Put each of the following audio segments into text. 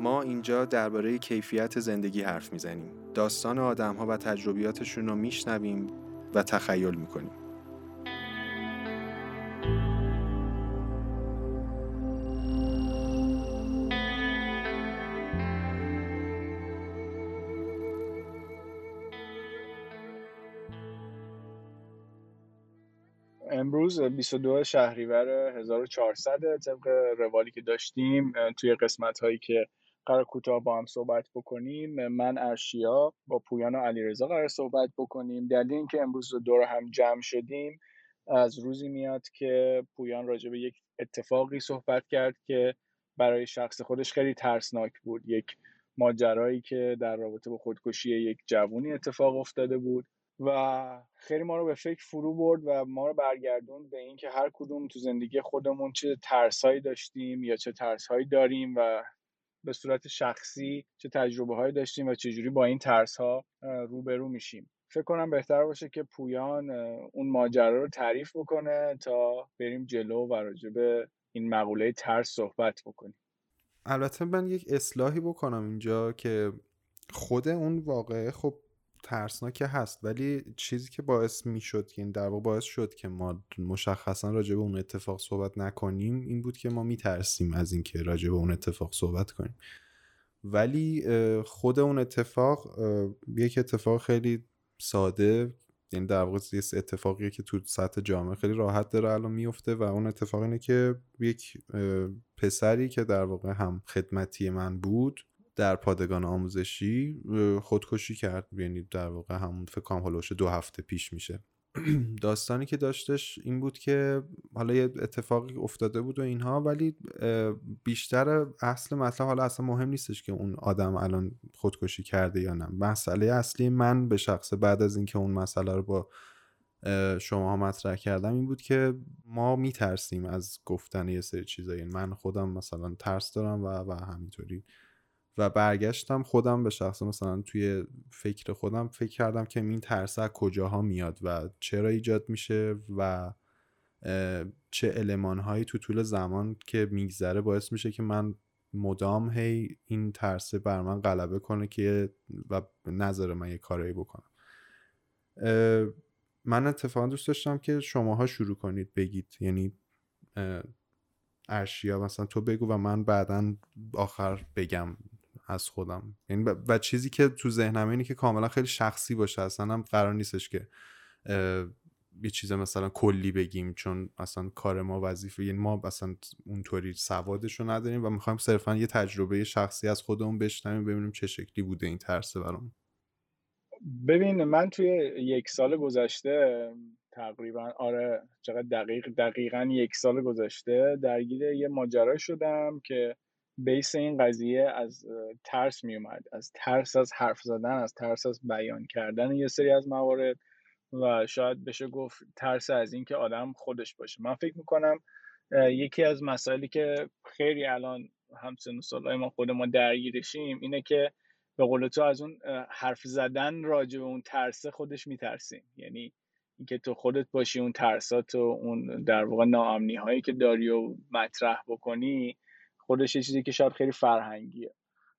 ما اینجا درباره کیفیت زندگی حرف می‌زنیم. داستان آدم ها و تجربیاتشون رو میشنویم و تخیل می‌کنیم. امروز 22 شهریور 1400 طبق روالی که داشتیم توی قسمت هایی که قرار کوتاه با هم صحبت بکنیم. من ارشیا با پویان و علیرضا قرار صحبت بکنیم. دلیل اینکه امروز دور هم جمع شدیم از روزی میاد که پویان راجع به یک اتفاقی صحبت کرد که برای شخص خودش خیلی ترسناک بود. یک ماجرایی که در رابطه با خودکشی یک جوونی اتفاق افتاده بود و خیلی ما رو به فکر فرو برد و ما رو برگردون به اینکه هر کدوم تو زندگی خودمون چه ترسهایی داشتیم یا چه ترسهایی داریم و به صورت شخصی چه تجربه هایی داشتیم و چجوری با این ترس ها روبرو میشیم. فکر کنم بهتر باشه که پویان اون ماجرا رو تعریف بکنه تا بریم جلو و راجع به این مقوله ترس صحبت بکنیم. البته من یک اصلاحی بکنم اینجا که خود اون واقعه خب ترسناک هست ولی چیزی که باعث می‌شد که این در واقع باعث شد که ما مشخصا راجع به اون اتفاق صحبت نکنیم این بود که ما میترسیم از اینکه راجع به اون اتفاق صحبت کنیم. ولی خود اون اتفاق یک اتفاق خیلی ساده یعنی در واقع یه اتفاقیه که تو سطح جامعه خیلی راحت داره الان میفته و اون اتفاق اینه که یک پسری که در واقع هم خدمتی من بود در پادگان آموزشی خودکشی کرد. یعنی در واقع همون فکر کنم دو هفته پیش میشه. داستانی که داشتش این بود که حالا یه اتفاقی افتاده بود و اینها ولی بیشتر اصل مطلب حالا اصلا مهم نیستش که اون آدم الان خودکشی کرده یا نه. مسئله اصلی من به شخص بعد از اینکه اون مسئله رو با شما مطرح کردم این بود که ما میترسیم از گفتن یه سری چیزایی. من خودم مثلا ترس دارم و, و همینطوری. و برگشتم خودم به شخص مثلا توی فکر خودم فکر کردم که این ترس از کجاها میاد و چرا ایجاد میشه و چه المانهایی تو طول زمان که میگذره باعث میشه که من مدام هی این ترسه بر من غلبه کنه که و نظر من یه کارایی بکنم. من اتفاقا دوست داشتم که شماها شروع کنید بگید. یعنی ارشیا مثلا تو بگو و من بعدا آخر بگم. از خودم. یعنی و چیزی که تو ذهنم اینه که کاملا خیلی شخصی باشه. اصلا هم قرار نیستش که یه چیز مثلا کلی بگیم چون اصلا کار ما وظیفه یعنی ما اصلا اونطوری سوادش رو نداریم و می‌خوایم صرفا یه تجربه شخصی از خودمون بشنویم ببینیم چه شکلی بوده این ترسه برام ببین من توی یک سال گذشته تقریبا آره چقدر دقیق دقیقا یک سال گذشته درگیر یه ماجرا شدم که بیس این قضیه از ترس می اومد از ترس از حرف زدن از ترس از بیان کردن یه سری از موارد و شاید بشه گفت ترس از اینکه آدم خودش باشه. من فکر می‌کنم یکی از مسائلی که خیلی الان همسن و سالهای ما خود ما درگیرشیم اینه که به قول تو از اون حرف زدن راجع به اون ترسه خودش میترسیم. یعنی اینکه تو خودت باشی اون ترسات و اون در واقع ناامنی هایی که داری و مطرح بکنی خودش یه چیزی که شاید خیلی فرهنگیه.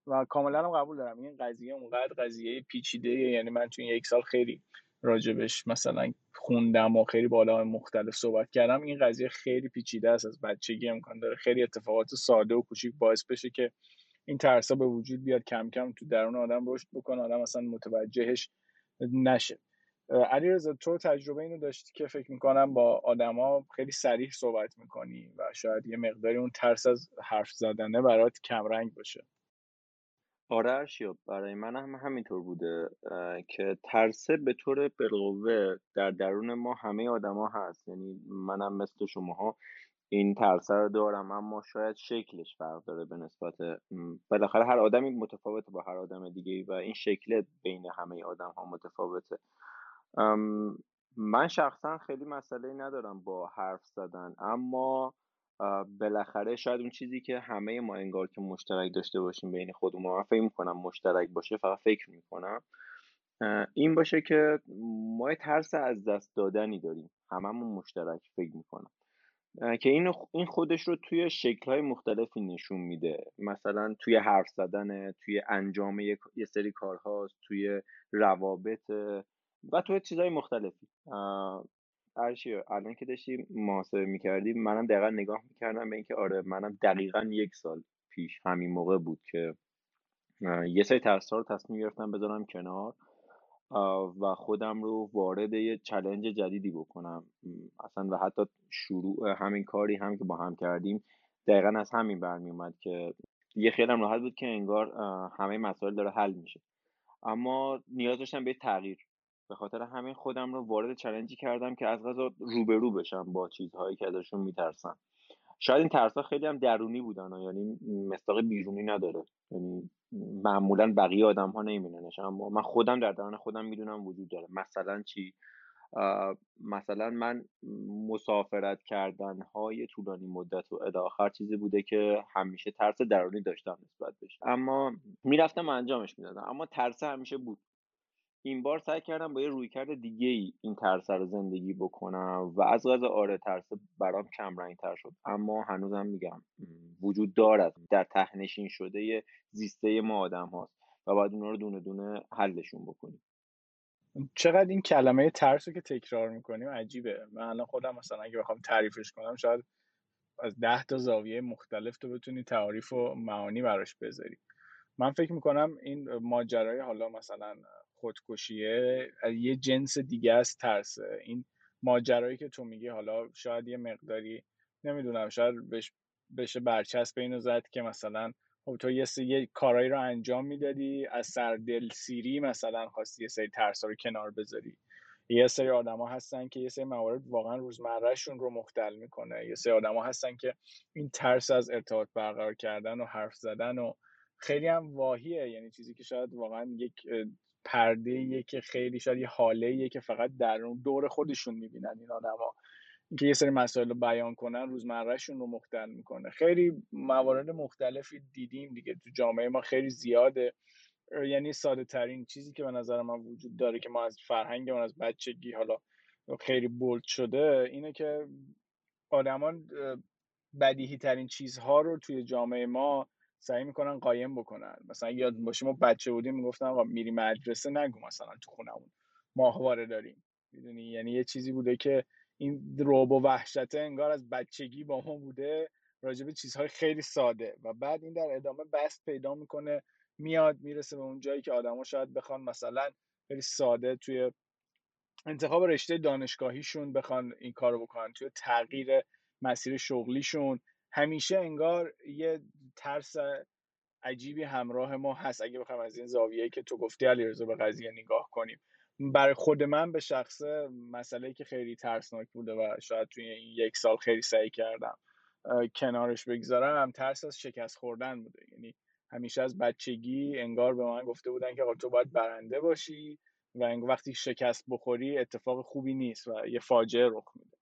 و کاملا هم قبول دارم. این قضیه اونقدر قضیه پیچیده یعنی من تو این یک سال خیلی راجبش مثلا خوندم و خیلی بالا مختلف صحبت کردم. این قضیه خیلی پیچیده است. از بچگی امکان داره خیلی اتفاقات ساده و کوچیک باعث بشه که این ترسا به وجود بیاد. کم کم تو درون آدم رشد بکنه. آدم اصلا متوجهش نشه. علیرضا تو تجربه اینو داشتی که فکر می‌کنم با آدما خیلی سریح صحبت می‌کنی و شاید یه مقداری اون ترس از حرف زدنه برات کمرنگ باشه؟ آره ارشیا برای من هم همینطور بوده که ترسه به طور بالقوه در درون ما همه آدما هست. یعنی منم مثل شماها این ترسه رو دارم اما شاید شکلش فرق داره به نسبت بالاخره هر آدمی متفاوته با هر آدم دیگه و این شکل بین همه آدم ها متفاوته. من شخصا خیلی مسئله ندارم با حرف زدن اما بالاخره شاید اون چیزی که همه ما انگار که مشترک داشته باشیم بین خودمون من فکر می‌کنم مشترک باشه فقط فکر می‌کنم. این باشه که ما ترس از دست دادنی داریم هممون مشترک فکر می‌کنم. که این این خودش رو توی شکل‌های مختلفی نشون میده. مثلا توی حرف زدن توی انجام یه سری کارهاست توی روابط و توی چیزهای مختلفی. ارشی الان که داشتیم محاسبه می‌کردیم منم دقیقا نگاه می‌کردم به اینکه آره منم دقیقا یک سال پیش همین موقع بود که یه سری ترس رو تصمیم گرفتم بذارم کنار و خودم رو وارد یه چلنج جدیدی بکنم. اصلا و حتی شروع همین کاری هم که با هم کردیم دقیقا از همین برمی اومد که یه خیلی راحت بود که انگار همه مسائل داره حل میشه. اما نیاز داشتم به تغییر. به خاطر همین خودم رو وارد چلنجی کردم که از غذا روبرو بشم با چیزهایی که ازشون میترسم شاید این ترس خیلی هم درونی بودن یعنی مستاق بیرونی نداره. یعنی معمولا بقیه آدم ها نمیدوننش اما من خودم در درون خودم می‌دونم وجود داره. مثلا چی؟ مثلا من مسافرت کردن های طولانی مدت و الی چیزی بوده که همیشه ترس درونی داشتم نسبت بهش. اما می‌رفتم انجامش می‌دادم. اما ترس همیشه بود. این بار سعی کردم با یه رویکرد دیگه ای این ترس رو زندگی بکنم و از غذا آره ترس برام کم رنگ تر شد. اما هنوزم میگم وجود دارد. در تهنشین شده زیسته ما آدم هاست و باید اونا رو دونه دونه حلشون بکنیم. چقدر این کلمه ترس رو که تکرار می‌کنیم عجیبه. من الان خودم مثلا اگه بخوام تعریفش کنم شاید از ده تا زاویه مختلف تو بتونی تعریف و معانی براش بذاری. من فکر می‌کنم این ماجرای حالا مثلا خودکشیه یه جنس دیگه از ترسه. این ماجرایی که تو میگی حالا شاید یه مقداری نمی‌دونم شاید بش بشه برچسب اینو زد که مثلا خب تو یه سری کارایی رو انجام می‌دادی از سر دل سیری مثلا خواستی یه سری ترس رو کنار بذاری. یه سری آدما هستن که یه سری موارد واقعا روزمرهشون رو مختل می‌کنه. یه سری آدما هستن که این ترس از ارتباط برقرار کردن و حرف زدن و خیلی هم واهیه. یعنی چیزی که شاید واقعا یک پرده که خیلی شاید یه حاله که فقط در اون دور خودشون می‌بینن این آدما. که یه سری مسائل رو بیان کنن روزمرهشون رو مختل می‌کنه. خیلی موارد مختلفی دیدیم دیگه. تو جامعه ما خیلی زیاده. یعنی ساده ترین چیزی که به نظر من وجود داره که ما از فرهنگ من از بچگی حالا خیلی بولد شده اینه که آدمان بدیهی ترین چیزها رو توی جامعه ما سعی می‌کنن قایم بکنن. مثلا یاد باشه ما بچه بودیم می‌گفتن آقا میری مدرسه نگو مثلا تو خونمون. ماهواره داریم. می‌دونی؟ یعنی یه چیزی بوده که این روب و وحشته انگار از بچگی با ما بوده. راجع چیزهای خیلی ساده. و بعد این در ادامه بست پیدا می‌کنه. میاد می‌رسه به اون جایی که آدما شاید بخوان مثلا خیلی ساده توی انتخاب رشته دانشگاهیشون بخوان این کارو بکنن توی تغییر مسیر شغلیشون. همیشه انگار یه ترس عجیبی همراه ما هست. اگه بخوام از این زاویه‌ای که تو گفتی علیرضا به قضیه نگاه کنیم. برای خود من به شخص مسئله که خیلی ترسناک بوده و شاید توی این یک سال خیلی سعی کردم کنارش بگذارم ترس از شکست خوردن بوده. یعنی همیشه از بچگی انگار به من گفته بودن که تو باید برنده باشی و وقتی شکست بخوری اتفاق خوبی نیست و یه فاجعه رخ میده.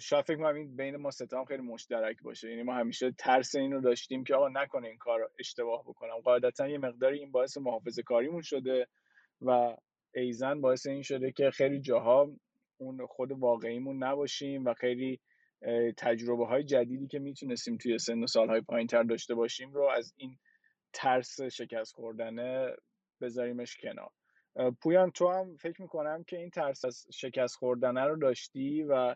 شاید فکر کنم این بین ما ستام خیلی مشترک باشه. یعنی ما همیشه ترس این رو داشتیم که آقا نکنه این کار اشتباه بکنم. قاعدتا یه مقداری این باعث محافظه کاریمون شده و ایزن باعث این شده که خیلی جاها اون خود واقعیمون نباشیم و خیلی تجربه های جدیدی که می‌تونستیم توی سن و سالهای پایین تر داشته باشیم رو از این ترس شکست خوردنه بذاریمش کنار. پویان تو هم فکر می‌کنم که این ترس از شکست خوردنه رو داشتی و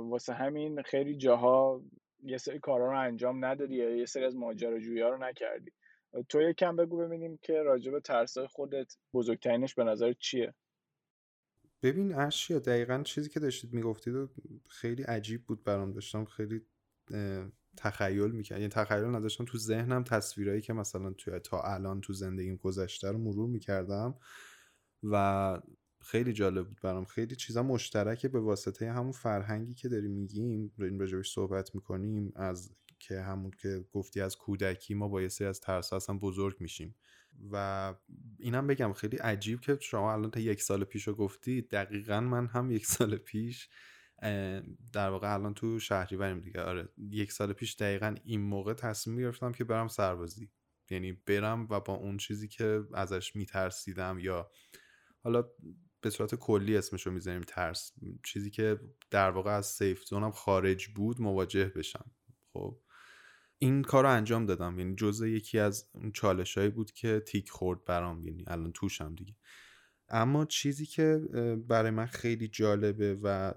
واسه همین خیلی جاها یه سری کارا رو انجام ندادی یا یه سری از ماجراجویی رو نکردی. تو یکم بگو ببینیم که راجع به ترسای خودت بزرگترینش به نظر چیه؟ ببین اشیا دقیقا چیزی که داشتید می‌گفتید خیلی عجیب بود برام داشتم خیلی تخیل می‌کرد. یعنی تخیل نداشتم تو ذهنم تصویرایی که مثلا تو تا الان تو زندگیم گذشته رو مرور می‌کردم و خیلی جالب بود برام. خیلی چیزا مشترکه به واسطه همون فرهنگی که داریم میگیم این راجبش صحبت می‌کنیم از که همون که گفتی از کودکی ما با یه از ترس اصلا بزرگ میشیم. و اینم بگم خیلی عجیب که شما الان تا یک سال پیش رو گفتی دقیقا من هم یک سال پیش در واقع الان تو شهریوریم دیگه. آره یک سال پیش دقیقا این موقع تصمیم گرفتم که برم سربازی. یعنی برم و با اون چیزی که ازش میترسیدم یا حالا به صورت کلی اسمشو می‌ذاریم ترس. چیزی که در واقع از سیف زونم خارج بود مواجه بشم. خب این کار رو انجام دادم. یعنی جزء یکی از چالش هایی بود که تیک خورد برام. یعنی الان توشم دیگه. اما چیزی که برای من خیلی جالبه و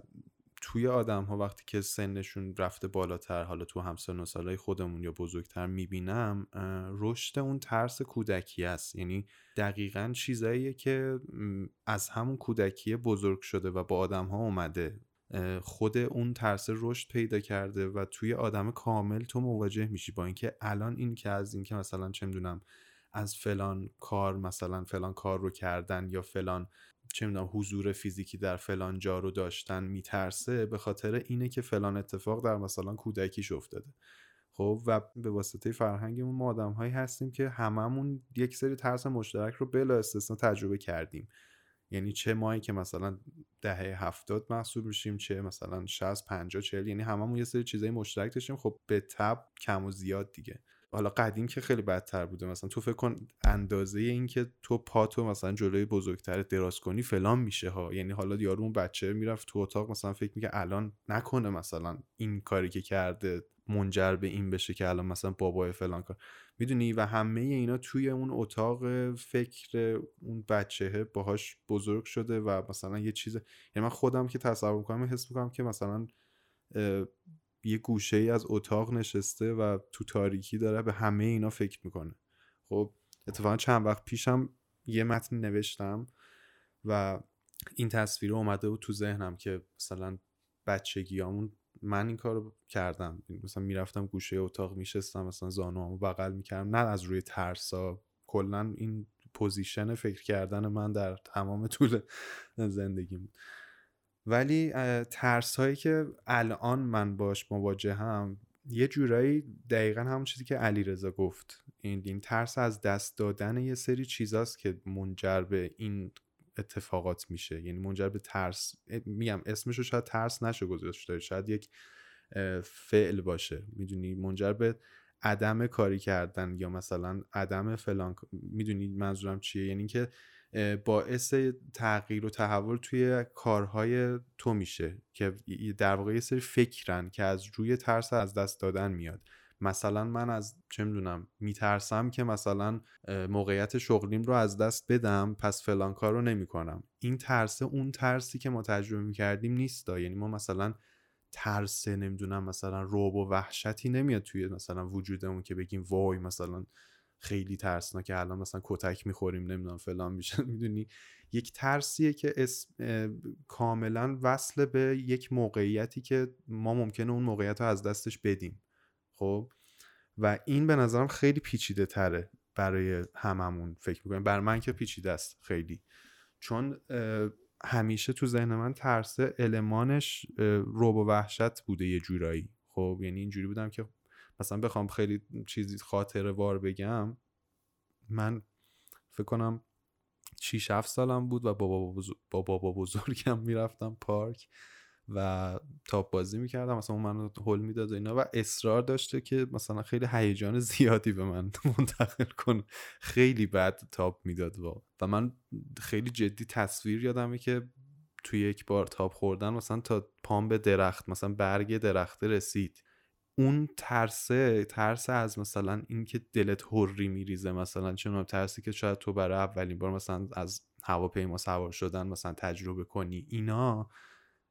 توی آدم ها وقتی که سنشون رفته بالاتر حالا تو همسن و سالای خودمون یا بزرگتر می‌بینم رشد اون ترس کودکی است. یعنی دقیقا چیزاییه که از همون کودکی بزرگ شده و با آدم ها اومده خود اون ترس رشد پیدا کرده و توی آدم کامل تو مواجه میشی با اینکه الان این که از اینکه مثلا چه می‌دونم از فلان کار مثلا فلان کار رو کردن یا فلان چه می‌دونم حضور فیزیکی در فلان جا رو داشتن میترسه به خاطر اینه که فلان اتفاق در مثلا کودکیش افتاده. خب و به واسطه فرهنگمون ما آدم هایی هستیم که هممون یک سری ترس مشترک رو بلا استثنا تجربه کردیم. یعنی چه مایی که مثلا دهه هفتاد محسوب میشیم چه مثلا 60 50 40 یعنی هممون یه سری چیزای مشترک داشتیم. خب به تب کم و زیاد دیگه. حالا قدیم که خیلی بدتر بوده. مثلا تو فکر کن اندازه این که تو پاتو مثلا جلوی بزرگتر دراز کنی فلان میشه ها. یعنی حالا یارو اون بچه می‌رفت تو اتاق مثلا فکر میگه الان نکنه مثلا این کاری که کرده منجر به این بشه که الان مثلا بابای فلان کار. می‌دونی؟ و همه اینا توی اون اتاق فکر اون بچهه باهاش بزرگ شده و مثلا یه چیز یعنی من خودم که تصور می‌کنم حس می‌کنم که مثلا یه گوشه ای از اتاق نشسته و تو تاریکی داره به همه اینا فکر می‌کنه. خب اتفاقا چند وقت پیشم یه متن نوشتم و این تصویر اومده بود تو ذهنم که مثلا بچگیامون من این کارو کردم. مثلا می‌رفتم گوشه اتاق میشستم مثلا زانوامو بغل می‌کردم. نه از روی ترسا کلا این position فکر کردن من در تمام طول زندگیم ولی ترس هایی که الان من باش مواجه هم یه جورایی دقیقا همون چیزی که علی رضا گفت. این, این ترس از دست دادن یه سری چیزاست که منجر به این اتفاقات میشه. یعنی منجر به ترس میگم اسمشو شاید ترس نشه گذاشته شاید یک فعل باشه. می‌دونی؟ منجر به عدم کاری کردن یا مثلا عدم فلان می‌دونی منظورم چیه؟ یعنی که باعث تغییر و تحول توی کارهای تو میشه که در واقع یه سری فکرن که از روی ترس از دست دادن میاد. مثلا من از چه می‌دونم میترسم که مثلا موقعیت شغلیم رو از دست بدم پس فلان کار رو نمی‌کنم. این ترس اون ترسی که ما تجربه می‌کردیم نیست یعنی ما مثلا ترس نمی‌دونم مثلا روب و وحشتی نمیاد توی مثلا وجودمون که بگیم وای مثلا خیلی ترسناکه الان مثلا کتک می‌خوریم نمی‌دونم فلان میشه. می‌دونی؟ یک ترسیه که اسم کاملا وصل به یک موقعیتی که ما ممکنه اون موقعیت رو از دستش بدیم. خب؟ و این به نظرم خیلی پیچیده تره برای هممون فکر می‌کنم بر من که پیچیده است خیلی. چون همیشه تو ذهن من ترسه المانش روب و وحشت بوده یه جورایی. خب؟ یعنی اینجوری بودم که مثلا بخوام خیلی چیزی خاطره وار بگم من فکر کنم 6 7 سالم بود و با بابا, بزرگم می‌رفتم پارک و تاپ بازی می‌کردم. مثلا اون منو هول می‌داد و اینا. و اصرار داشته که مثلا خیلی هیجان زیادی به من منتقل کن خیلی بد تاپ می‌داد و و من خیلی جدی تصویر یادمه که توی یک بار تاپ خوردن مثلا تا پام به درخت مثلا برگ درخت رسید. اون ترسه ترس از مثلا اینکه دلت هوری میریزه مثلا چون ترسی که شاید تو برای اولین بار مثلا از هواپیما سوار شدن مثلا تجربه کنی اینا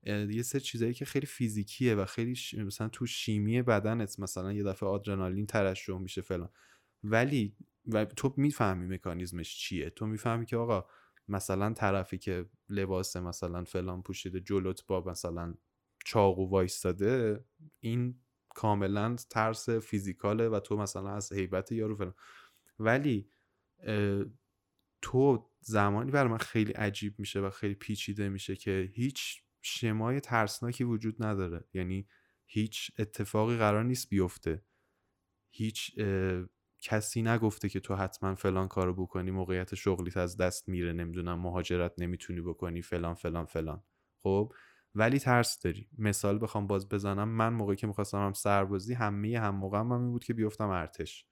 یه سری چیزایی که خیلی فیزیکیه و خیلی مثلا تو شیمی بدنت مثلا یه دفعه آدرنالین ترشح میشه فلان. ولی و تو می‌فهمی مکانیزمش چیه. تو می‌فهمی که آقا مثلا طرفی که لباس مثلا فلان پوشیده جلوت با مثلا چاقو وایستاده این کاملا ترس فیزیکاله و تو مثلا از هیبت یارو فلان. ولی تو زمانی برای من خیلی عجیب میشه و خیلی پیچیده میشه که هیچ شمای ترسناکی وجود نداره. یعنی هیچ اتفاقی قرار نیست بیفته. هیچ کسی نگفته که تو حتما فلان کارو بکنی موقعیت شغلیت از دست میره نمی‌دونم مهاجرت نمی‌تونی بکنی فلان فلان فلان. خب؟ ولی ترس داری. مثال بخوام باز بزنم. من موقعی که می‌خواستم هم سربازی همه هم موقع هم این بود که بیفتم ارتش.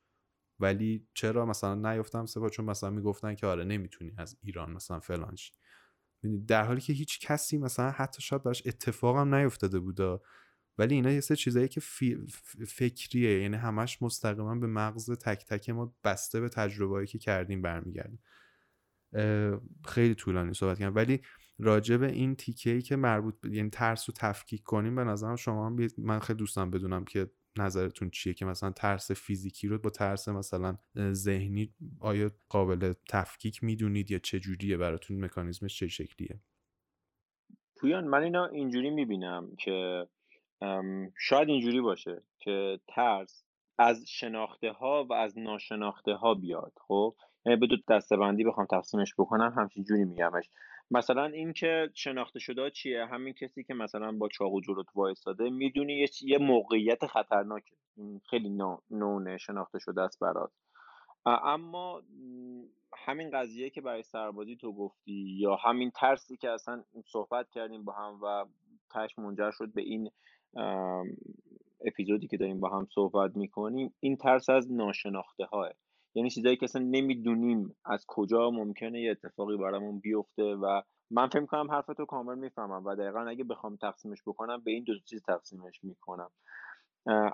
ولی چرا مثلا نیفتم سپاه؟ چون مثلا می‌گفتن که آره نمی‌تونی از ایران مثلا فلانش در حالی که هیچ کسی مثلا حتی شاید براش اتفاق هم نیفتاده بودا. ولی اینا یه سه چیزایی که فکریه. یعنی همش مستقیما به مغز تک تک ما بسته به تجربه‌ای که کردیم برمیگردیم. خیلی طولانی صحبت کردم. ولی راجع به این تیکه ای که مربوط به یعنی ترس رو تفکیک کنیم به نظرم شما هم من خیلی دوستم بدونم که نظرتون چیه که مثلا ترس فیزیکی رو با ترس مثلا ذهنی آیا قابل تفکیک می‌دونید یا چه جوریه؟ براتون مکانیزمش چه شکلیه؟ پویان من اینا اینجوری می‌بینم که شاید اینجوری باشه که ترس از شناخته ها و از ناشناخته ها بیاد خب؟ یعنی به دو دستبندی بخوام تقسیمش بکنم همچین جوری میگمش. مثلا اینکه شناخته شده چیه؟ همین کسی که مثلا با چاقو جلوت وایستاده می‌دونی یه موقعیت خطرناکه. خیلی نونه شناخته شده است برات. اما همین قضیه که برای سربازی تو گفتی یا همین ترسی که اصلا صحبت کردیم با هم و تش منجر شد به این اپیزودی که داریم با هم صحبت می‌کنیم این ترس از ناشناخته های یعنی چیزایی که اصلا نمی‌دونیم از کجا ممکنه یه اتفاقی برامون بیفته و من فکر می‌کنم حرفتو کامل می‌فهمم و دقیقا اگه بخوام تقسیمش بکنم به این دو چیز تقسیمش می‌کنم.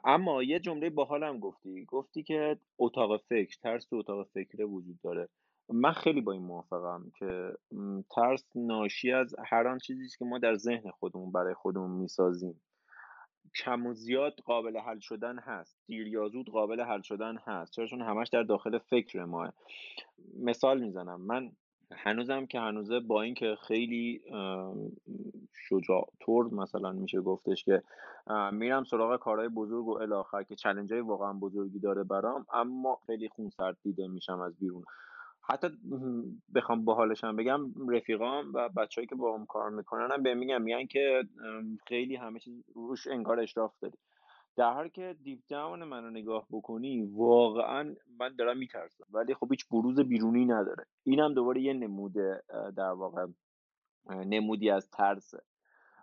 اما یه جمله باحالم گفتی. گفتی که اتاق فکر ترس تو اتاق فکر وجود داره. من خیلی با این موافقم که ترس ناشی از هر آن چیزی که ما در ذهن خودمون برای خودمون می‌سازیم. کم و زیاد قابل حل شدن هست. دیر یا زود قابل حل شدن هست. چرا چون همش در داخل فکر ماه مثال می‌زنم. من هنوزم که هنوزه با اینکه خیلی شجاع طور مثلا میشه گفتش که میرم سراغ کارهای بزرگ و الاخر که چلنج های واقعا بزرگی داره برام اما خیلی خونسرد دیده میشم از بیرون. حتی بخوام باحالشم بگم رفیقام و بچههایی که با هم کار می‌کنن هم به میگم میگن که خیلی همه چیز روش انگار اشراف داری. در حالی که دیپ داون منو نگاه بکنی واقعا من دارم میترسم. ولی خب هیچ بروز بیرونی نداره. اینم دوباره یه نموده در واقع نمودی از ترسه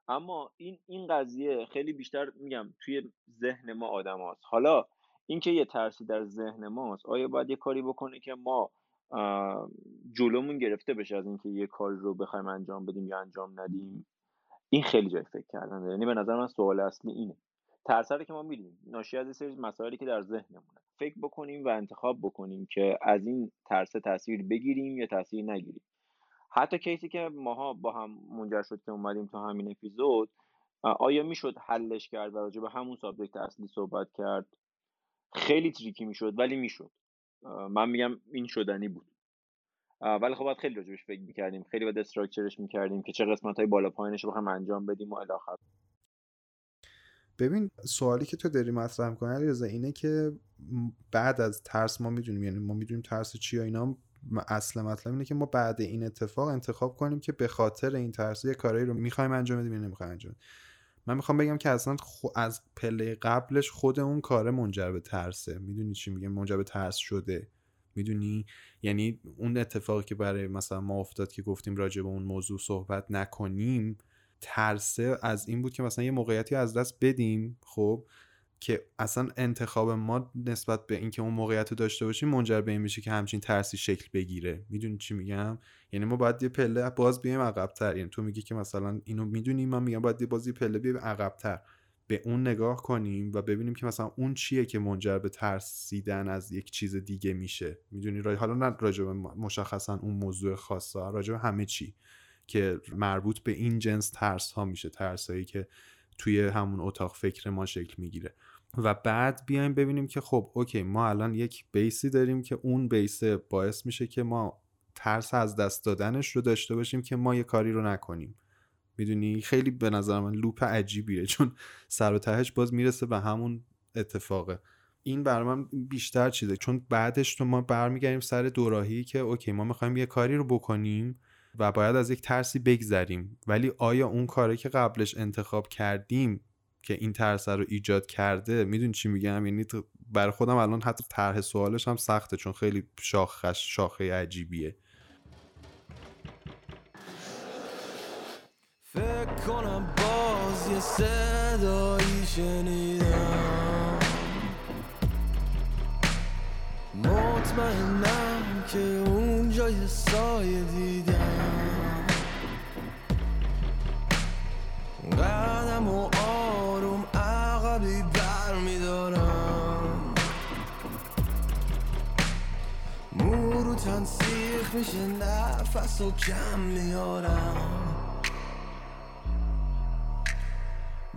اما این این قضیه خیلی بیشتر میگم توی ذهن ما آدم هاست. حالا اینکه یه ترسی در ذهن ماست آیا باید یه کاری بکنه که ما جلومون گرفته بشه از اینکه یه کار رو بخوایم انجام بدیم یا انجام ندیم. این خیلی جای فکر کردن یعنی به نظر من سوال اصلی اینه. ترسره که ما میدیم ناشی از سری مسائلی که در ذهنمونه. فکر بکنیم و انتخاب بکنیم که از این ترس تاثیر بگیریم یا تاثیر نگیریم. حتی کیسی که ماها با هم منجر شد که اومدیم تو همین اپیزود آیا می‌شد حلش کرد و راجع به همون سابجکت اصلی صحبت کرد؟ خیلی تریکی می‌شد ولی می‌شد. من میگم این شدنی بود. ولی خب باید خیلی راجبش فکر می‌کردیم. خیلی باید استراکچرش می‌کردیم که چه قسمت های بالا پایینش رو بخوایم انجام بدیم و الاخر ببین سوالی که تو داری مطرح می‌کنی علیرضا اینه که بعد از ترس ما می‌دونیم یعنی ما می‌دونیم ترس چی اینا اصل مطلب اینه که ما بعد این اتفاق انتخاب کنیم که به خاطر این ترس یه کاری رو می‌خوایم انجام بدیم یا نمی‌خوایم انجام بدیم. من می‌خوام بگم که اصلا از پله قبلش خود اون کار منجر به ترسه. می‌دونی چی میگم؟ منجر به ترس شده. می‌دونی؟ یعنی اون اتفاقی که برای مثلا ما افتاد که گفتیم راجع به اون موضوع صحبت نکنیم ترسه از این بود که مثلا یه موقعیتی از دست بدیم خب؟ که اصلا انتخاب ما نسبت به اینکه اون موقعیت رو داشته باشیم منجر به این میشه که همچین ترسی شکل بگیره. می‌دونی چی میگم؟ یعنی ما باید یه پله باز بیایم عقبتر. یعنی تو میگی که مثلا اینو می‌دونیم من میگم باید یه بازی پله بیایم عقبتر. به اون نگاه کنیم و ببینیم که مثلا اون چیه که منجر به ترسیدن از یک چیز دیگه میشه. می‌دونی؟ حالا نه راجع مشخصا اون موضوع خاصه راجع همه چی که مربوط به این جنس ترس ها میشه. ترس هایی که توی همون اتاق فکر ما شکل می‌گیره. و بعد بیایم ببینیم که خب okay ما الان یک base ی داریم که اون base باعث میشه که ما ترس از دست دادنش رو داشته باشیم که ما یه کاری رو نکنیم. می‌دونی؟ خیلی به نظر من loop عجیبیه چون سر و تهش باز می‌رسه به همون اتفاقه. این برای من بیشتر چیزه چون بعدش تو ما برمیگردیم سر دوراهی که okay ما می‌خوایم یه کاری رو بکنیم و باید از یک ترسی بگذریم. ولی آیا اون کاری که قبلش انتخاب کردیم که این ترس رو ایجاد کرده میدون چی میگم؟ یعنی برای خودم الان حتی طرح سوالش هم سخته چون خیلی شاخش شاخه عجیبیه. فکر کنم باز یه صدایی شنیدم. مطمئنم که اون جای سایه دیدم. قدم و میشه نفس و کم میارم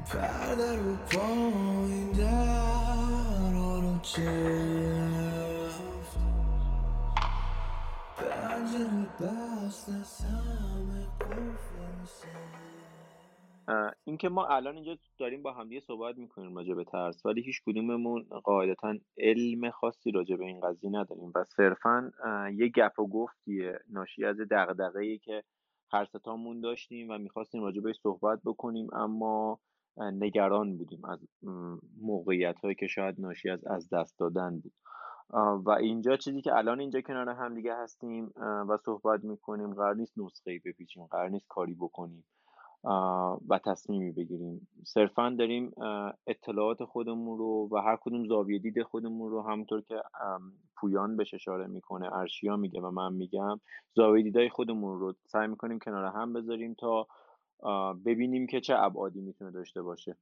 پرده رو پایین در رو چفت پنجره بست از همه اینکه ما الان اینجا داریم با همدیگه صحبت می‌کنیم راجع به ترس ولی هیچ کدوممون قاعدتا علم خاصی راجع به این قضیه نداریم و صرفا یه گپ و گفتیه ناشی از دغدغه ای که هر ستامون داشتیم و می‌خواستیم راجع به صحبت بکنیم اما نگران بودیم از موقعیت هایی که شاید ناشی از از دست دادن بود. و اینجا چیزی که الان اینجا کنار هم دیگه هستیم و صحبت می‌کنیم قرار نیست نسخه ای بپیچیم قرار نیست کاری بکنیم. و تصمیمی بگیریم. صرفا داریم اطلاعات خودمون رو و هر کدوم زاویه دید خودمون رو همونطور که پویان بهش اشاره می‌کنه ارشیا میگه و من میگم زاویه دیدای خودمون رو سعی می‌کنیم کنار هم بذاریم تا ببینیم که چه ابعادی می‌تونه داشته باشه.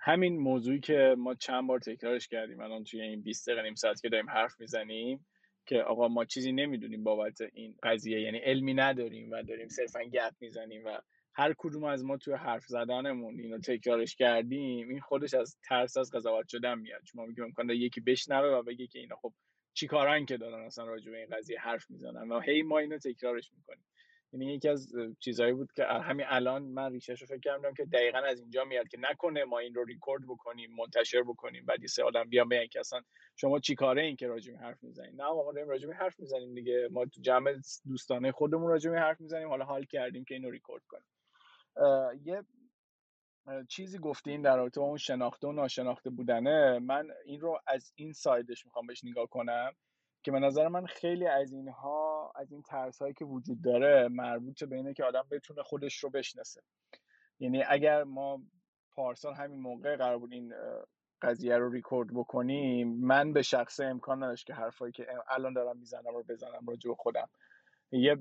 همین موضوعی که ما چند بار تکرارش کردیم الان توی این 20 دقیقه نیم ساعت که داریم حرف می‌زنیم که آقا ما چیزی نمی‌دونیم بابت این قضیه یعنی علمی نداریم و داریم صرفا گپ می‌زنیم و هر کدوم از ما توی حرف زدنمون اینو تکرارش کردیم این خودش از ترس از قضاوت شدن میاد. چون ما میگیم امکان یکی بشنوه و بگه که اینا خب چیکارن که دارن اصلا راجع به این قضیه حرف می‌زنن و هی ما اینو تکرارش می‌کنیم. یعنی یکی از چیزهایی بود که همین الان من ریشش رو فکر کردم که دقیقا از اینجا میاد که نکنه ما این رو ریکورد بکنیم منتشر بکنیم بعد سه آدم بیان بگن که اصلا شما چیکاره این که راجع حرف می‌زنید نه ما داریم راجع حرف می‌زنیم دیگه. ما تو جمع دوستانه خودمون راجع حرف می‌زنیم. حالا حال کردیم که اینو ریکورد کنیم. یه چیزی گفتین در رابطه با اون شناخته و ناشناخته بودنه. من این رو از این سایدش می‌خوام بهش نگاه کنم که به نظر من خیلی از اینها از این ترس هایی که وجود داره مربوط به اینه که آدم بتونه خودش رو بشناسه. یعنی اگر ما پارسال همین موقع قرار بود این قضیه رو ریکورد بکنیم من به شخصه امکان نداشت که حرفایی که الان دارم می‌زنم رو بزنم راجع به خودم. یه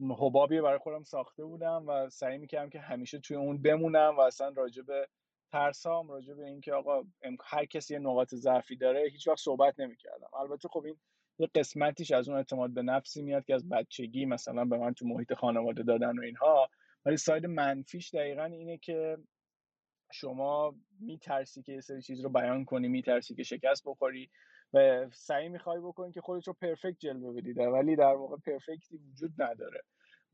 حبابی برای خودم ساخته بودم و سعی می‌کردم که همیشه توی اون بمونم و اصلا راجع به ترسام راجع به اینکه آقا هر کسی یه نقاط ضعفی داره هیچ وقت صحبت نمی‌کردم. البته خب این یه قسمتیش از اون اعتماد به نفسی میاد که از بچگی مثلا به من تو محیط خانواده دادن و اینها. ولی ساید منفیش دقیقا اینه که شما میترسی که یه سری چیز رو بیان کنی میترسی که شکست بخوری. و سعی می‌خوای بکنی که خودت رو پرفکت جلوه بدی ولی در واقع پرفکتی وجود نداره.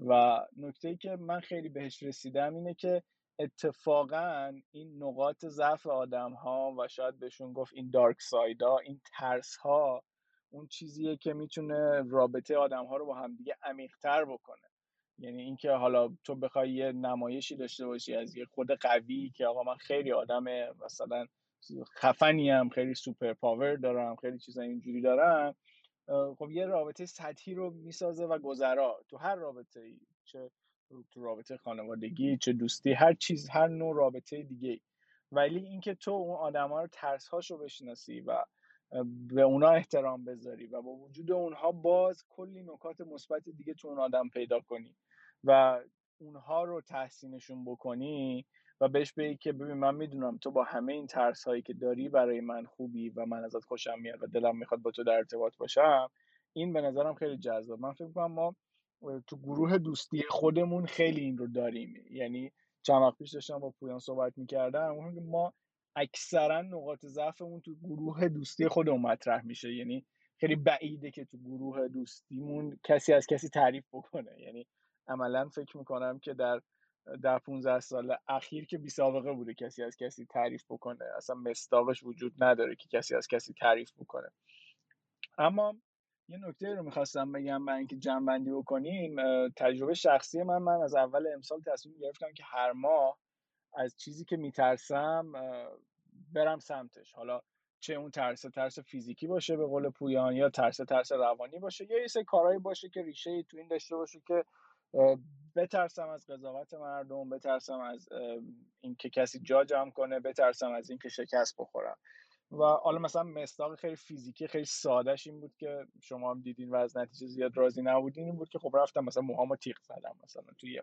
و نکته ای که من خیلی بهش رسیدم اینه که اتفاقا این نقاط ضعف آدم ها و شاید بهشون گفت این دارک سایدا این ترس ها اون چیزیه که می‌تونه رابطه آدم ها رو با همدیگه عمیقتر بکنه. یعنی اینکه حالا تو بخوای یه نمایشی داشته باشی از یه خود قوی که آقا من خیلی آدم مثلا خفنی هم خیلی سوپر پاور دارم خیلی چیزا اینجوری دارم. خب یه رابطه سطحی رو می‌سازه و گذرا. تو هر رابطه ای چه تو رابطه خانوادگی چه دوستی هر چیز هر نوع رابطه دیگه ولی اینکه تو اون آدما رو ترس رو بشناسی و به اونا احترام بذاری و با وجود اونها باز کلی نکات مثبت دیگه تو اون آدم پیدا کنی و اونها رو تحسینشون بکنی و بهش بگی که ببین من می‌دونم تو با همه این ترس هایی که داری برای من خوبی و من ازت خوشم میاد و دلم می‌خواد با تو در ارتباط باشم این به نظرم خیلی جذاب. من فکر کنم ما تو گروه دوستی خودمون خیلی این رو داریم. یعنی چند وقت پیش داشتم با پویان صحبت می‌کردم ما اکثرا نقاط ضعفمون تو گروه دوستی خودمون مطرح میشه. یعنی خیلی بعیده که تو گروه دوستیمون کسی از کسی تعریف بکنه. یعنی عملا فکر می‌کنم که در در 15 سال اخیر که بی سابقه بوده کسی از کسی تعریف بکنه. اصلا مستاقش وجود نداره که کسی از کسی تعریف بکنه. اما یه نکته رو می‌خواستم بگم من اینکه جمع بکنیم تجربه شخصی من من از اول امسال تصمیم گرفتم که هر ماه از چیزی که میترسم برم سمتش. حالا چه اون ترس ترس فیزیکی باشه به قول پویان یا ترس ترس روانی باشه یا یه سری کارهایی باشه که ریشه تو این داشته باشه که بترسم از قضاوت مردم بترسم از اینکه کسی جا جمع کنه بترسم از اینکه شکست بخورم. و حالا مثلا مستاق خیلی فیزیکی خیلی سادهش این بود که شما هم دیدین و از نتیجه زیاد راضی نبودین این بود که خب رفتم مثلا موهامو تیغ زدم مثلا توی یه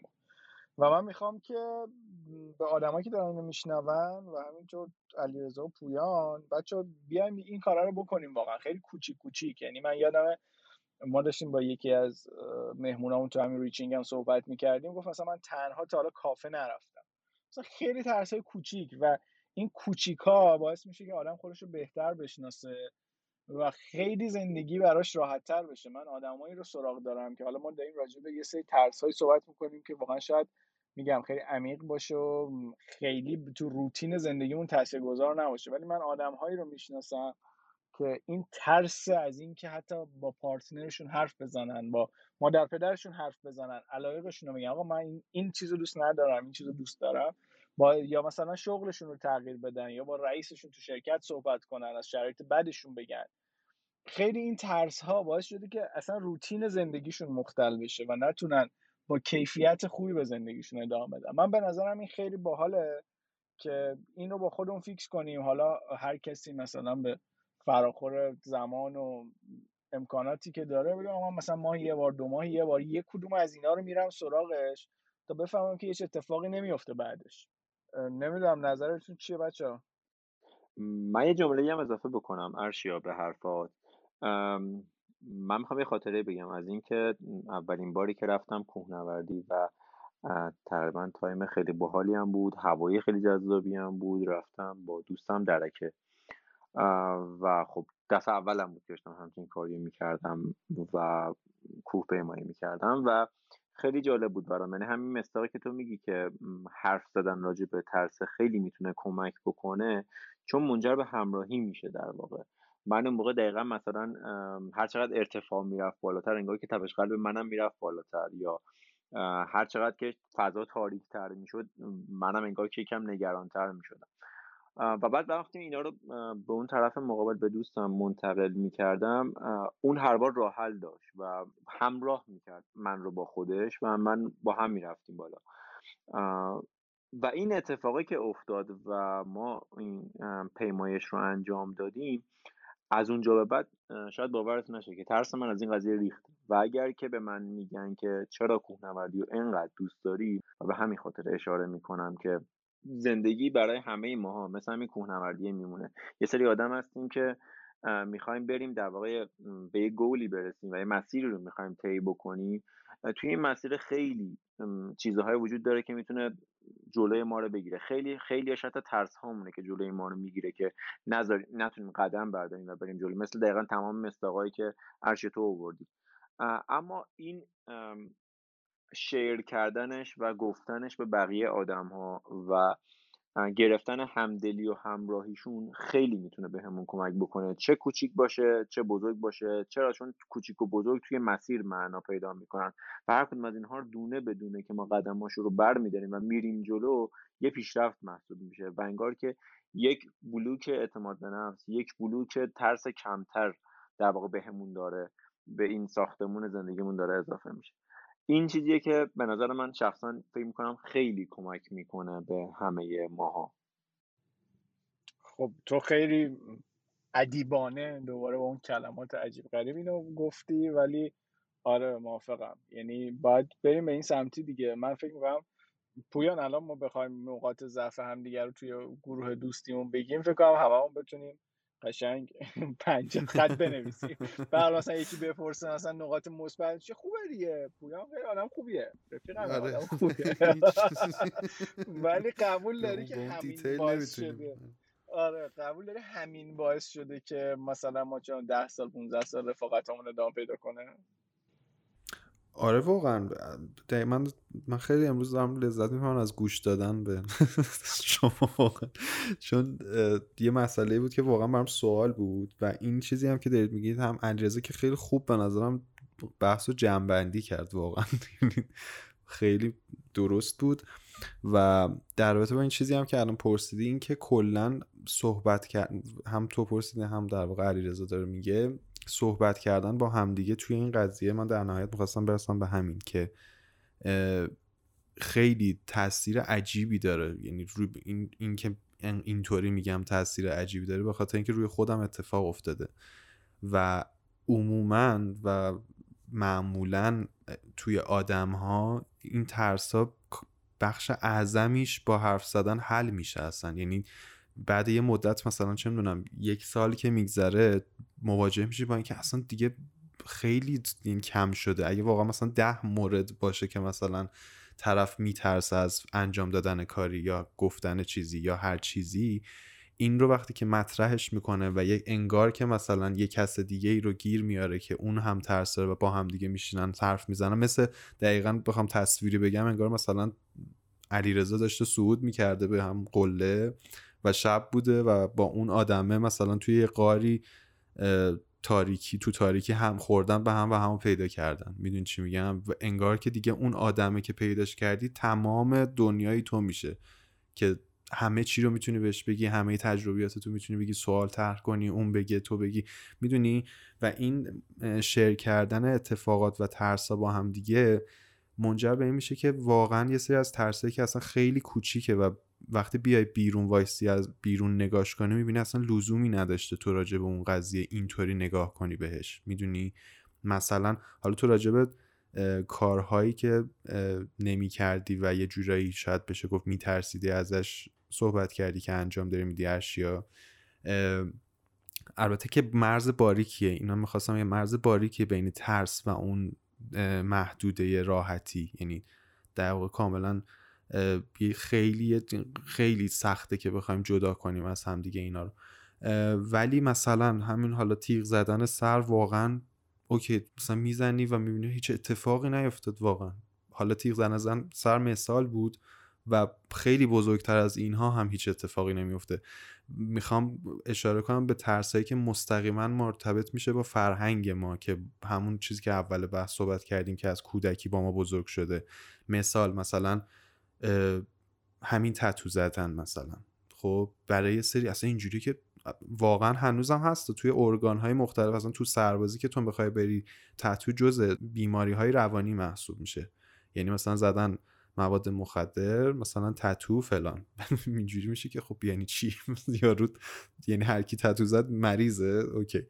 و من می‌خوام که به آدمایی که دارن میشنون و همینطور علیرضا و پویان بچه بیایم این کارا رو بکنیم واقعا. خیلی کوچیک کوچیک. یعنی من یادم ما داشتیم با یکی از مهمونامون تو همین ریچینگ هم صحبت می‌کردیم گفت مثلا من تنها تا حالا کافه نرفتم. مثلا خیلی ترس های کوچیک و این کوچیک ها باعث میشه که آدم خودش رو بهتر بشناسه و خیلی زندگی براش راحت تر بشه. من آدمایی رو سراغ دارم که حالا ما داریم راجع به یه سری ترس های صحبت می‌کنیم که واقعا شاید میگم خیلی عمیق باشه و خیلی تو روتین زندگیمون تاثیرگذار نباشه. ولی من آدمهایی رو می‌شناسم که این ترس از این که حتی با پارتنرشون حرف بزنن با مادر پدرشون حرف بزنن علایقشون رو میگن آقا من این, این چیز رو دوست ندارم این چیز رو دوست دارم. با یا مثلا شغلشون رو تغییر بدن یا با رئیسشون تو شرکت صحبت کنن از شرایط بدشون بگن. خیلی این ترس ها باعث شده که اصلا روتین زندگیشون مختل بشه و نتونن با کیفیت خوبی به زندگیشون ادامه بدن. من به نظرم این خیلی باحاله که این رو با خودمون فیکس کنیم. حالا هر کسی مثلا به فراخور زمان و امکاناتی که داره بگم من مثلا ماه یه بار دو ماه یه بار یه کدوم از اینا رو میرم سراغش تا بفهمم که هیچ اتفاقی نمیفته بعدش. نمی‌دونم نظرتون چیه بچه من یه جمله هم اضافه بکنم ارشیا به حرفات. من می‌خوام یه خاطره بگم. از اینکه اولین باری که رفتم کوهنوردی و تقریبا تایم خیلی باحالی هم بود هوایی خیلی جذابی هم بود رفتم با دوستم درکه. و خب دفعه اولم بود که داشتم همچین کاری می‌کردم و کوه پیمایی می‌کردم و خیلی جالب بود برام. یعنی همین مستاقی که تو میگی که حرف زدن راجع به ترس خیلی می‌تونه کمک بکنه چون منجر به همراهی میشه در واقع. من اون موقع دقیقا مثلا هر چقدر ارتفاع می‌رفت بالاتر انگار که تپش قلب منم می‌رفت بالاتر یا هر چقدر که فضا تاریک تر می‌شد منم انگار که یکم نگرانتر می‌شدم. و بعد وقتی اینا رو به اون طرف مقابل به دوستم منتقل می‌کردم اون هر بار راه حل داشت و همراه می‌کرد من رو با خودش و من با هم می‌رفتیم بالا. و این اتفاقی که افتاد و ما این پیمایش رو انجام دادیم از اونجا به بعد شاید باورتون نشه که ترس من از این قضیه ریخت. و اگر که به من میگن که چرا کوهنوردی رو انقدر دوست داری و به همین خاطر اشاره می‌کنم که زندگی برای همه ماها مثل همین کوهنوردی میمونه. یه سری آدم هستیم که می‌خوایم بریم در واقع به یه گولی برسیم و یه مسیری رو می‌خوایم طی بکنیم. توی این مسیر خیلی چیزهای وجود داره که می‌تونه جلوی ما رو بگیره. خیلی خیلی حتی ترس هامونه که جلوی ما رو می‌گیره که نذار نتونیم قدم برداریم و بریم جلو. مثل دقیقا تمام مستاقایی که ارش تو آوردی. اما این شیر کردنش و گفتنش به بقیه آدم ها و گرفتن همدلی و همراهیشون خیلی می‌تونه بهمون کمک بکنه. چه کوچیک باشه چه بزرگ باشه. چرا؟ چون کوچیک و بزرگ توی مسیر معنا پیدا می‌کنن. و هر کدوم از اینها دونه بدونه که ما قدماشو رو بر میداریم و میریم جلو یه پیشرفت محسوب میشه. و انگار که یک بلوک اعتماد به نفس یک بلوک ترس کمتر در واقع بهمون داره به این ساختمون زندگیمون داره اضافه میشه. این چیزیه که به نظر من شخصا فکر می‌کنم خیلی کمک می‌کنه به همه ماها. خب تو خیلی ادیبانه دوباره با اون کلمات عجیب غریب اینو گفتی ولی آره موافقم. یعنی باید بریم به این سمتی دیگه. من فکر می‌کنم پویان الان ما بخوایم نقاط ضعف همدیگه رو توی گروه دوستیمون بگیم. فکر کنم هممون بتونیم قشنگ. پنج خط بنویسیم. بعد مثلا یکی بپرسه مثلا نقاط مثبت. چه خوبه دیگه؟ پویان خیلی آدم خوبیه. رفیقم آره. آدم خوبیه. ولی قبول داری که همین باعث شده. آره قبول داری همین باعث شده که مثلا ما چون 10 سال 15 سال رفاقتمون ادامه پیدا کنه؟ آره واقعا. من من خیلی امروز دارم لذت می‌کنم از گوش دادن به شما واقعا. چون یه مسئله بود که واقعا برام سوال بود و این چیزی هم که دارید میگید هم انجازه که خیلی خوب به نظرم بحث و جنبندی کرد واقعا. خیلی درست بود. و در رابطه با این چیزی هم که الان پرسیدی این که کلا صحبت کرد هم تو پرسیدی هم در واقع علیرضا داره میگه صحبت کردن با همدیگه توی این قضیه من در نهایت می‌خواستم برسم به همین که خیلی تاثیر عجیبی داره. یعنی روی این, این که اینطوری میگم تاثیر عجیبی داره به خاطر اینکه روی خودم اتفاق افتاده. و عموما و معمولا توی آدم ها این ترس ها بخش اعظمیش با حرف زدن حل میشه اصلا. یعنی بعد یه مدت مثلا چه می‌دونم یک سال که میگذره مواجه میشی با اینکه اصلا دیگه خیلی این کم شده. اگه واقعا مثلا ده مورد باشه که مثلا طرف میترسه از انجام دادن کاری یا گفتن چیزی یا هر چیزی این رو وقتی که مطرحش می‌کنه و یک انگار که مثلا یه کس دیگه ای رو گیر میاره که اون هم ترس داره و با هم دیگه میشینن حرف می‌زنن مثل دقیقا بخوام تصویری بگم انگار مثلا علیرضا داشته صعود می‌کرده به هم قله و شب بوده و با اون آدمه مثلا توی یه قاری تاریکی تو تاریکی هم خوردن به هم و همو پیدا کردن. می‌دونی چی میگم؟ و انگار که دیگه اون آدمه که پیداش کردی تمام دنیای تو میشه که همه چی رو می‌تونی بهش بگی همه تجربیات تو می‌تونی بگی سوال طرح کنی اون بگه تو بگی. می‌دونی؟ و این شیر کردن اتفاقات و ترسا با هم دیگه منجر به این میشه که واقعا یه سری از ترسایی که اصلا خیلی کوچیکه و وقتی بیای بیرون وایسی از بیرون نگاش کنی می‌بینی اصلا لزومی نداشته تو راجع به اون قضیه اینطوری نگاه کنی بهش. می‌دونی؟ مثلا حالا تو راجع به کارهایی که نمی کردی و یه جورایی شاید بشه گفت میترسیدی ازش صحبت کردی که انجام داری میدی اشیا البته که مرز باریکیه. اینا می‌خواستم یه مرز باریکیه بین ترس و اون محدوده راحتی. یعنی در واقع کاملا خیلی خیلی سخته که بخوایم جدا کنیم از همدیگه اینا رو. ولی مثلا همین حالا تیغ زدن سر واقعا اوکی مثلا می‌زنی و می‌بینی هیچ اتفاقی نیفتاد واقعا. حالا تیغ زدن سر مثال بود و خیلی بزرگتر از اینها هم هیچ اتفاقی نمیفته می‌خوام اشاره کنم به ترسایی که مستقیما مرتبط میشه با فرهنگ ما که همون چیزی که اول بحث صحبت کردیم که از کودکی با ما بزرگ شده. مثال مثلا همین تتو زدن مثلا. خب برای سری اصلا اینجوری که واقعا هنوزم هست توی ارگان های مختلف اصلا تو سربازی که تو بخوای بری تتو جز بیماری های روانی محسوب میشه. یعنی مثلا زدن مواد مخدر مثلا تتو فلان. اینجوری میشه که خب یعنی چی؟ یارو یعنی هر کی تتو زد مریضه اوکی.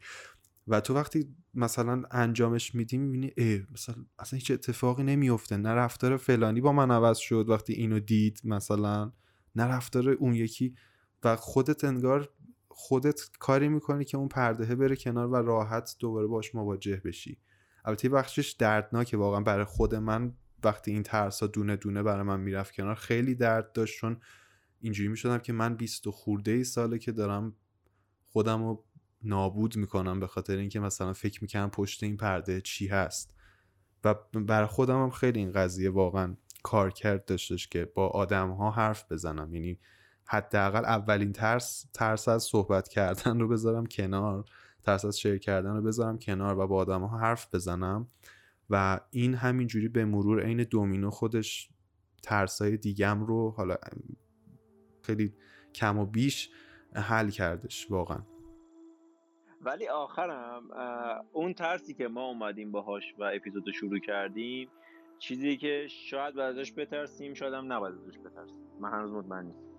و تو وقتی مثلا انجامش میدی می‌بینی ای مثلا اصلا هیچ اتفاقی نمیفته نه رفتار فلانی با من عوض شد وقتی اینو دید مثلا نه رفتار اون یکی. و خودت انگار خودت کاری می‌کنی که اون پردهه بره کنار و راحت دوباره باش مواجه بشی. البته بخشش دردناکه واقعا برای خود من وقتی این ترسا دونه دونه برای من می‌رفت کنار. خیلی درد داشت چون اینجوری می‌شدم که من بیست و خورده ای ساله که دارم خودم رو نابود می‌کنم به خاطر اینکه مثلا فکر می‌کنم پشت این پرده چی هست. و بر خودم هم خیلی این قضیه واقعا کار کرد داشتش که با آدم ها حرف بزنم. یعنی حداقل اولین ترس ترس از صحبت کردن رو بذارم کنار ترس از شیر کردن رو بذارم کنار و با آدم ها حرف بزنم. و این همینجوری به مرور عین دومینو خودش ترسای دیگم رو حالا خیلی کم و بیش حل کردش واقعا. ولی آخرم اون ترسی که ما اومدیم باهاش و اپیزود شروع کردیم چیزی که شاید بعد ازش بترسیم شاید هم نباید ازش بترسیم. من هنوز مطمئن نیستم.